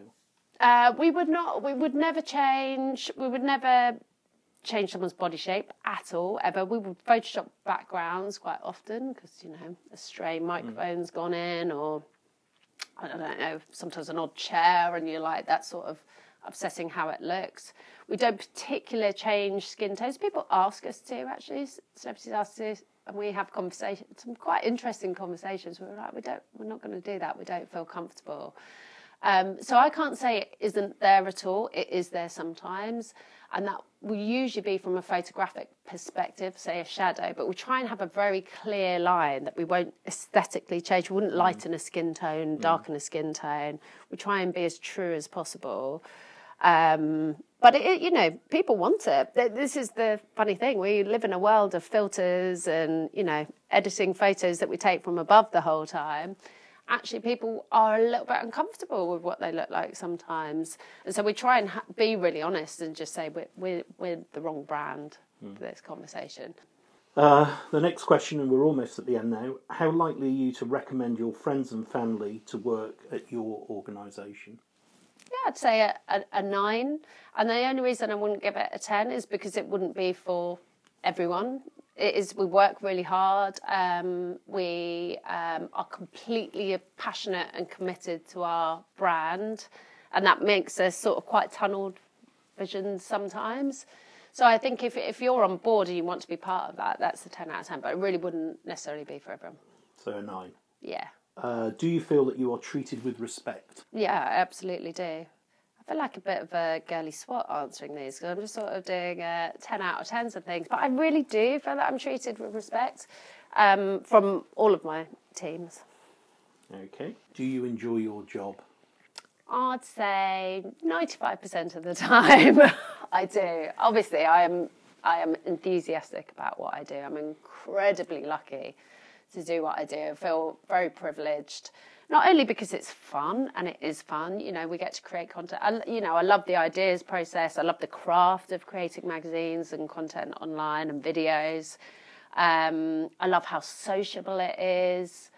Uh, we would not. We would never change. We would never change someone's body shape at all ever. We would Photoshop backgrounds quite often because you know a stray microphone's mm. gone in, or I don't know, sometimes an odd chair, and you're like that sort of obsessing how it looks. We don't particularly change skin tones. People ask us to actually. Celebrities ask us, and we have conversations, some quite interesting conversations. We're like, we don't, we're not going to do that. We don't feel comfortable. Um, so I can't say it isn't there at all. It is there sometimes, and that will usually be from a photographic perspective, say a shadow. But we try and have a very clear line that we won't aesthetically change. We wouldn't lighten a skin tone, darken a skin tone. We try and be as true as possible. Um, but it, it- you know, people want it. This is the funny thing. We live in a world of filters and you know, editing photos that we take from above the whole time. Actually, people are a little bit uncomfortable with what they look like sometimes, and so we try and ha- be really honest and just say we're we're, we're the wrong brand for this conversation. Uh, the next question, and we're almost at the end now. How likely are you to recommend your friends and family to work at your organisation? Yeah, I'd say a, a, a nine. And the only reason I wouldn't give it a 10 is because it wouldn't be for everyone. It is, we work really hard. Um, we um, are completely passionate and committed to our brand. And that makes us sort of quite tunneled visions sometimes. So I think if, if you're on board and you want to be part of that, that's a 10 out of 10. But it really wouldn't necessarily be for everyone. So a nine. Yeah. Uh, do you feel that you are treated with respect? Yeah, I absolutely do. I feel like a bit of a girly swat answering these because I'm just sort of doing uh, 10 out of 10s and things. But I really do feel that I'm treated with respect um, from all of my teams. Okay. Do you enjoy your job? I'd say 95% of the time I do. Obviously, I am, I am enthusiastic about what I do. I'm incredibly lucky to do what I do. I feel very privileged. Not only because it's fun, and it is fun, you know, we get to create content. I, you know, I love the ideas process. I love the craft of creating magazines and content online and videos. Um, I love how sociable it is.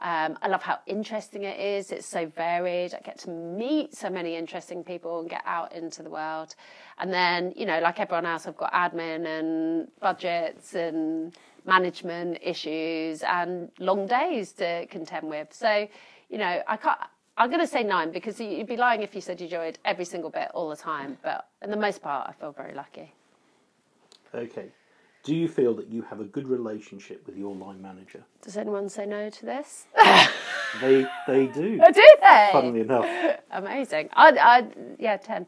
Um, I love how interesting it is. It's so varied. I get to meet so many interesting people and get out into the world. And then, you know, like everyone else, I've got admin and budgets and management issues and long days to contend with. So, you know, I can't. I'm going to say nine because you'd be lying if you said you enjoyed every single bit all the time. But in the most part, I feel very lucky. Okay. Do you feel that you have a good relationship with your line manager? Does anyone say no to this? They they do. Oh, do they? Funnily enough. Amazing. I, I, yeah, 10.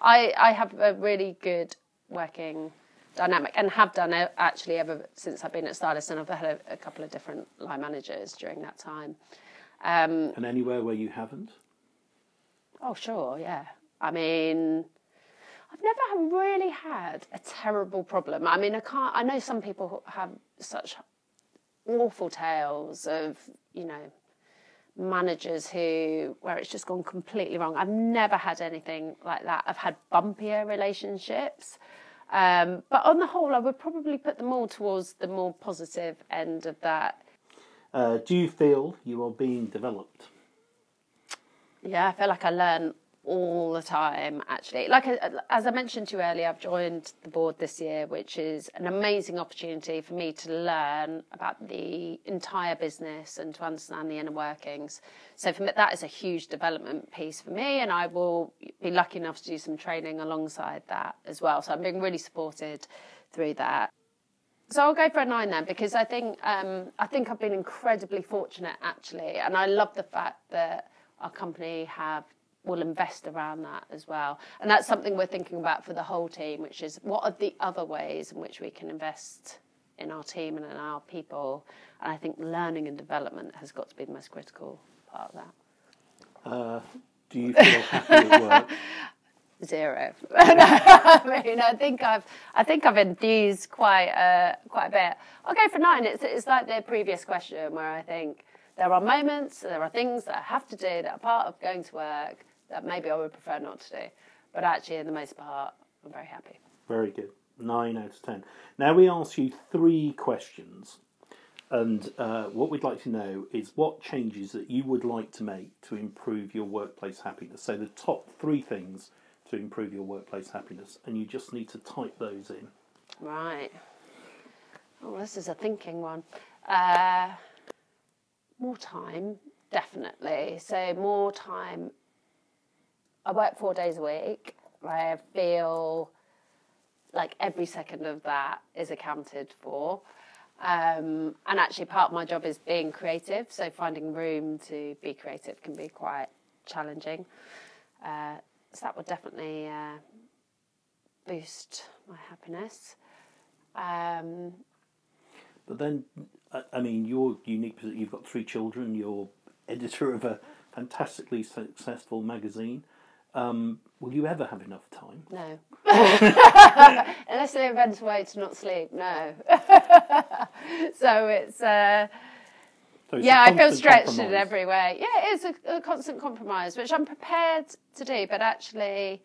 I, I have a really good working dynamic and have done it actually ever since I've been at Stylist and I've had a, a couple of different line managers during that time. Um, And anywhere where you haven't? oh, sure, yeah. I mean, I've never really had a terrible problem. I mean, I can't, I know some people have such awful tales of, you know, managers who where it's just gone completely wrong. I've never had anything like that. I've had bumpier relationships. Um, but on the whole, I would probably put them all towards the more positive end of that. Uh, do you feel you are being developed? Yeah, I feel like I learn all the time, actually. Like, uh, as I mentioned to you earlier, I've joined the board this year, which is an amazing opportunity for me to learn about the entire business and to understand the inner workings. So, for me, that is a huge development piece for me, and I will be lucky enough to do some training alongside that as well. So, I'm being really supported through that. So I'll go for a nine then because I think um, I think I've been incredibly fortunate actually, and I love the fact that our company have will invest around that as well, and that's something we're thinking about for the whole team, which is what are the other ways in which we can invest in our team and in our people, and I think learning and development has got to be the most critical part of that. Uh, do you feel happy at work? Zero. I mean, I think I've, I think I've enthused quite, uh, quite a bit. I'll go for nine. It's, it's like the previous question where I think there are moments, there are things that I have to do that are part of going to work that maybe I would prefer not to do. But actually, in the most part, I'm very happy. Very good. Nine out of ten. Now we ask you three questions, and uh, what we'd like to know is what changes that you would like to make to improve your workplace happiness. So the top three things to improve your workplace happiness, and you just need to type those in. Right. Oh, this is a thinking one. Uh, more time, definitely. So more time. I work four days a week. I feel like every second of that is accounted for. Um, and actually, part of my job is being creative. So finding room to be creative can be quite challenging. Uh, so that would definitely uh, boost my happiness. Um, but then, I mean, you're unique. You've got three children. You're editor of a fantastically successful magazine. Um, will you ever have enough time? No. Unless they invent a way to not sleep, no. so it's. Uh, so yeah, I feel stretched compromise. in every way. Yeah, it is a, a constant compromise, which I'm prepared to do, but actually,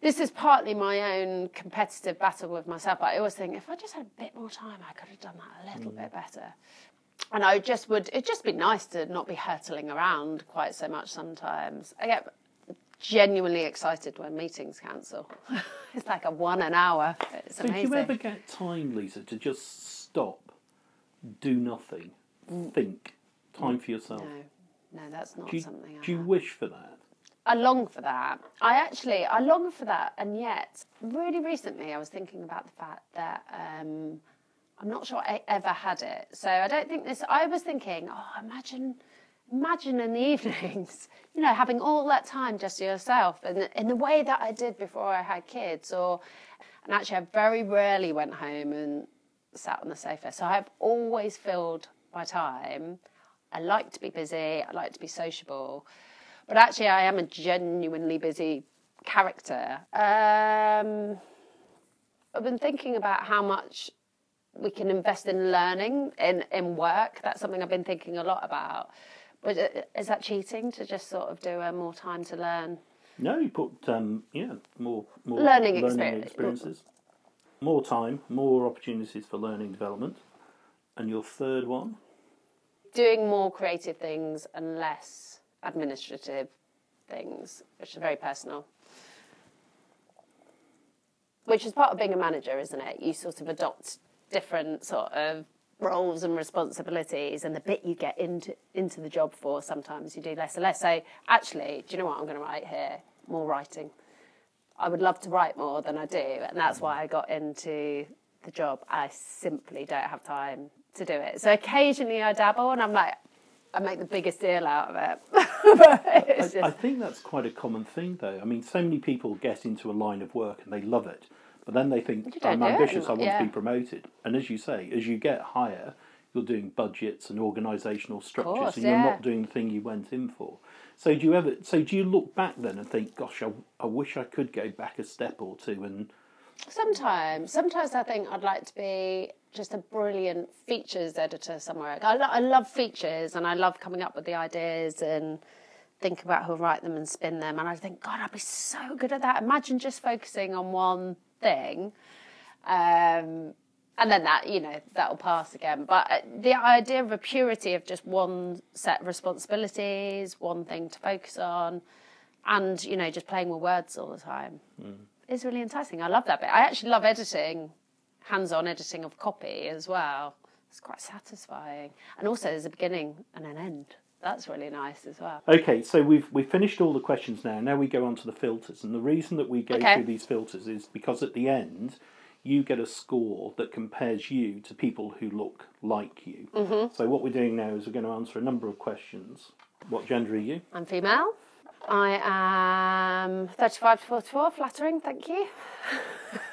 this is partly my own competitive battle with myself. I always think if I just had a bit more time, I could have done that a little mm. bit better. And I just would, it'd just be nice to not be hurtling around quite so much sometimes. I get genuinely excited when meetings cancel. it's like a one an hour. It's so amazing. do you ever get time, Lisa, to just stop, do nothing. Think, time for yourself? No, no, that's not do you, something. I do you have. wish for that? I long for that. I actually, I long for that, and yet, really recently, I was thinking about the fact that um, I'm not sure I ever had it. So I don't think this. I was thinking, oh, imagine imagine in the evenings, you know, having all that time just to yourself and in the way that I did before I had kids or and actually I very rarely went home and sat on the sofa. So I've always filled my time. I like to be busy, I like to be sociable. But actually I am a genuinely busy character. Um, I've been thinking about how much we can invest in learning in, in work. That's something I've been thinking a lot about. But uh, is that cheating to just sort of do a more time to learn? No, you put um, yeah more more learning, learning experiences, more time, more opportunities for learning development, and your third one, doing more creative things and less administrative things, which are very personal. Which is part of being a manager, isn't it? You sort of adopt different sort of roles and responsibilities and the bit you get into into the job for sometimes you do less and less. So actually do you know what i'm going to write here? More writing. I would love to write more than i do and that's why i got into the job. I simply don't have time to do it so occasionally i dabble and i'm like I make the biggest deal out of it. I, just... I think that's quite a common thing, though. I mean, so many people get into a line of work and they love it, but then they think, I'm ambitious, I want yeah. to be promoted. And as you say, as you get higher, you're doing budgets and organisational structures, course, and you're yeah. not doing the thing you went in for. So do you ever? So do you look back then and think, "Gosh, I, I wish I could go back a step or two and." Sometimes, sometimes I think I'd like to be just a brilliant features editor somewhere. I, lo- I love features and I love coming up with the ideas and think about who'll write them and spin them. And I think, God, I'd be so good at that. Imagine just focusing on one thing. Um, and then that, you know, that'll pass again. But uh, the idea of a purity of just one set of responsibilities, one thing to focus on, and, you know, just playing with words all the time mm. is really enticing. I love that bit. I actually love editing, hands on editing of copy as well. It's quite satisfying. And also, there's a beginning and an end. That's really nice as well. Okay, so we've we've finished all the questions now. Now we go on to the filters, and the reason that we go okay. through these filters is because at the end you get a score that compares you to people who look like you. Mm-hmm. So what we're doing now is we're going to answer a number of questions. What gender are you? I'm female. I am 35 to 44, flattering, thank you.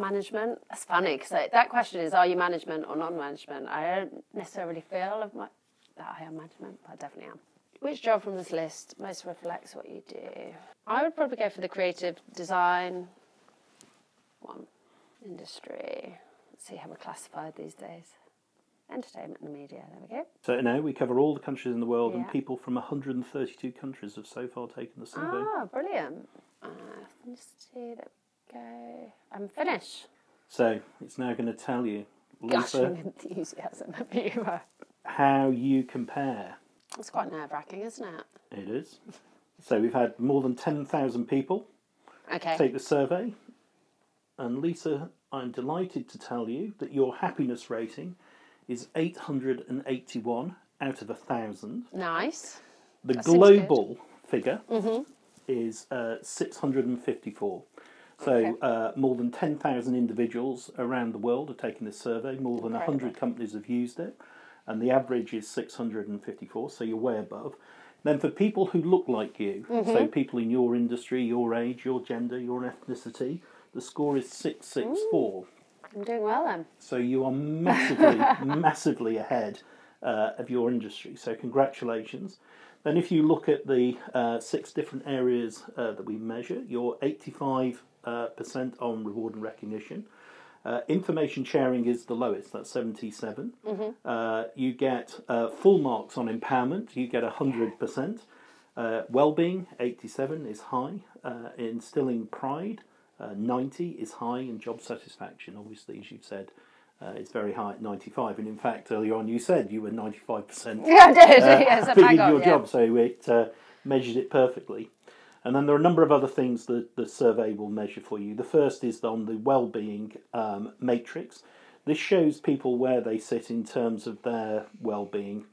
Management. That's funny because that question is are you management or non management? I don't necessarily feel of my, that I am management, but I definitely am. Which job from this list most reflects what you do? I would probably go for the creative design one. Industry. Let's see how we're classified these days. Entertainment and media. There we go. So now we cover all the countries in the world, yeah. and people from 132 countries have so far taken the survey. Ah, brilliant. Uh, ethnicity. There we go. I'm finished. So it's now going to tell you, Lisa, Gushing enthusiasm of you how you compare. It's quite nerve wracking, isn't it? It is. so we've had more than 10,000 people okay. take the survey. And Lisa, I'm delighted to tell you that your happiness rating is 881 out of a 1,000. Nice. The that global figure mm-hmm. is uh, 654. So okay. uh, more than 10,000 individuals around the world have taken this survey. More than 100 companies have used it and the average is 654, so you're way above. Then for people who look like you, Mm-hmm. so people in your industry, your age, your gender, your ethnicity, the score is 664. I'm doing well then. So you are massively, massively ahead uh, of your industry. So congratulations. Then if you look at the uh, six different areas uh, that we measure, you're 85 uh, percent on reward and recognition. Uh, information sharing is the lowest, that's 77. Uh, you get uh, full marks on empowerment, you get 100%. Uh, well-being, 87 is high. Uh, instilling pride, uh, 90 is high. And job satisfaction, obviously, as you've said, uh, is very high at 95. And in fact, earlier on you said you were 95% Yeah, I did. uh, yes, happy with your yeah. job, so it uh, measured it perfectly. And then there are a number of other things that the survey will measure for you. The first is on the well-being um, matrix. This shows people where they sit in terms of their well-being,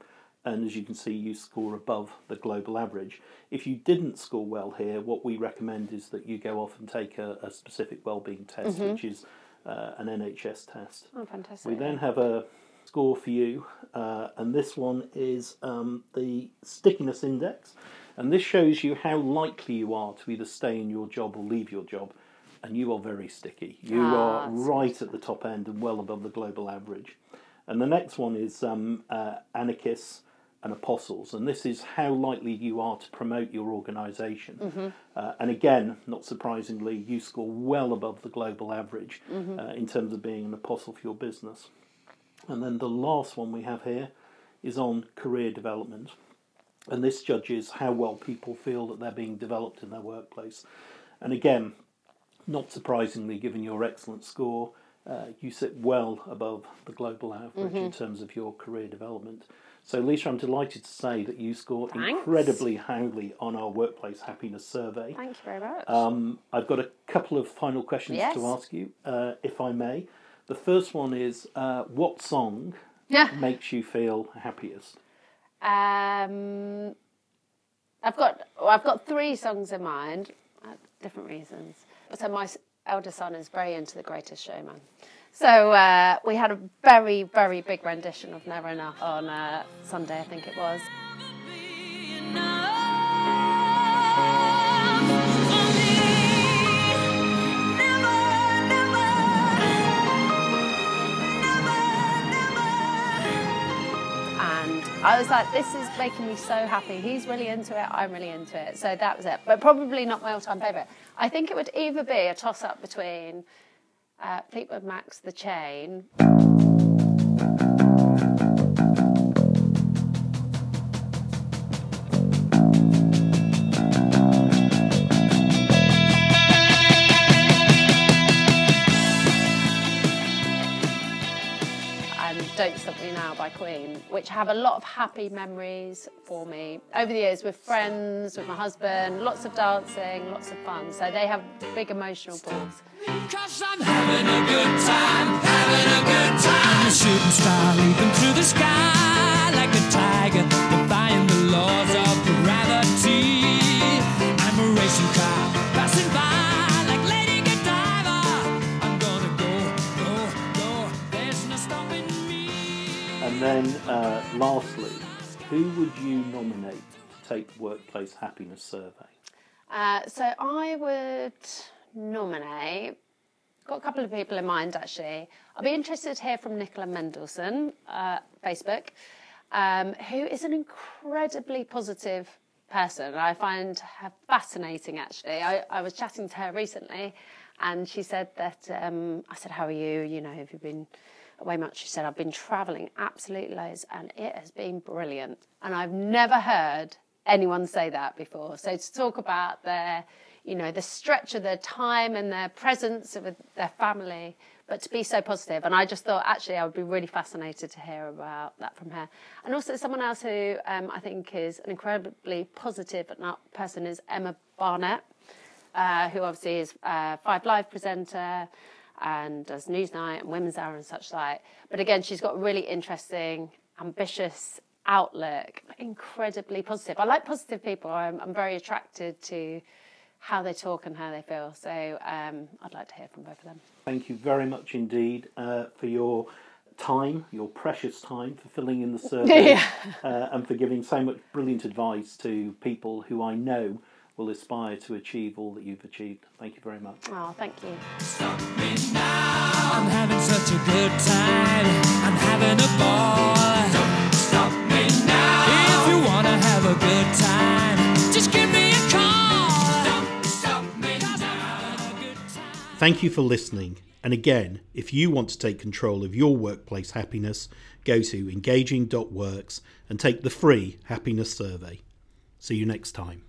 and as you can see, you score above the global average. If you didn't score well here, what we recommend is that you go off and take a, a specific well-being test, Mm-hmm. which is uh, an NHS test. Oh, fantastic. We then have a score for you, uh, and this one is um, the stickiness index, and this shows you how likely you are to either stay in your job or leave your job, and you are very sticky. You Ah, are right at the top end and well above the global average. And the next one is um, uh, anarchists and apostles, and this is how likely you are to promote your organization Uh, and again, not surprisingly, you score well above the global average uh, in terms of being an apostle for your business. And then the last one we have here is on career development. And this judges how well people feel that they're being developed in their workplace. And again, not surprisingly, given your excellent score, uh, you sit well above the global average in terms of your career development. So, Lisa, I'm delighted to say that you score Thanks. incredibly highly on our workplace happiness survey. Thank you very much. Um, I've got a couple of final questions Yes. to ask you, uh, if I may. The first one is uh, what song yeah. makes you feel happiest? Um, I've got well, I've got three songs in mind, uh, different reasons. So my s- elder son is very into The Greatest Showman. So uh, we had a very very big rendition of Never Enough on uh, Sunday, I think it was. I was like, this is making me so happy. He's really into it, I'm really into it. So that was it. But probably not my all time favourite. I think it would either be a toss up between uh, Fleetwood Mac's The Chain. Don't Stop Me Now by Queen, which have a lot of happy memories for me over the years with friends, with my husband, lots of dancing, lots of fun. So they have big emotional pulls. Cause I'm having a good time, having a good time. I'm a shooting star leaping through the sky like a tiger, defying the laws of gravity. I'm a racing car then, uh, lastly, who would you nominate to take Workplace Happiness Survey? Uh, so I would nominate. Got a couple of people in mind actually. I'll be interested to hear from Nicola Mendelsohn, uh, Facebook, um, who is an incredibly positive person. I find her fascinating actually. I, I was chatting to her recently, and she said that um, I said, "How are you? You know, have you been?" Away much. She said, I've been travelling absolutely loads and it has been brilliant. And I've never heard anyone say that before. So to talk about their, you know, the stretch of their time and their presence with their family, but to be so positive. And I just thought, actually, I would be really fascinated to hear about that from her. And also someone else who um, I think is an incredibly positive person is Emma Barnett, uh, who obviously is a Five Live presenter and does Newsnight and Women's Hour and such like. But again, she's got a really interesting, ambitious outlook, incredibly positive. I like positive people. I'm, I'm very attracted to how they talk and how they feel. So um, I'd like to hear from both of them. Thank you very much indeed uh, for your time, your precious time, for filling in the survey Yeah. uh, and for giving so much brilliant advice to people who I know will aspire to achieve all that you've achieved. Thank you very much. Oh, thank you. I'm having such a good time. I'm having a ball. Don't stop me now. If you wanna have a good time, just give me a call. Don't stop me now. Thank you for listening. And again, if you want to take control of your workplace happiness, go to engaging.works and take the free happiness survey. See you next time.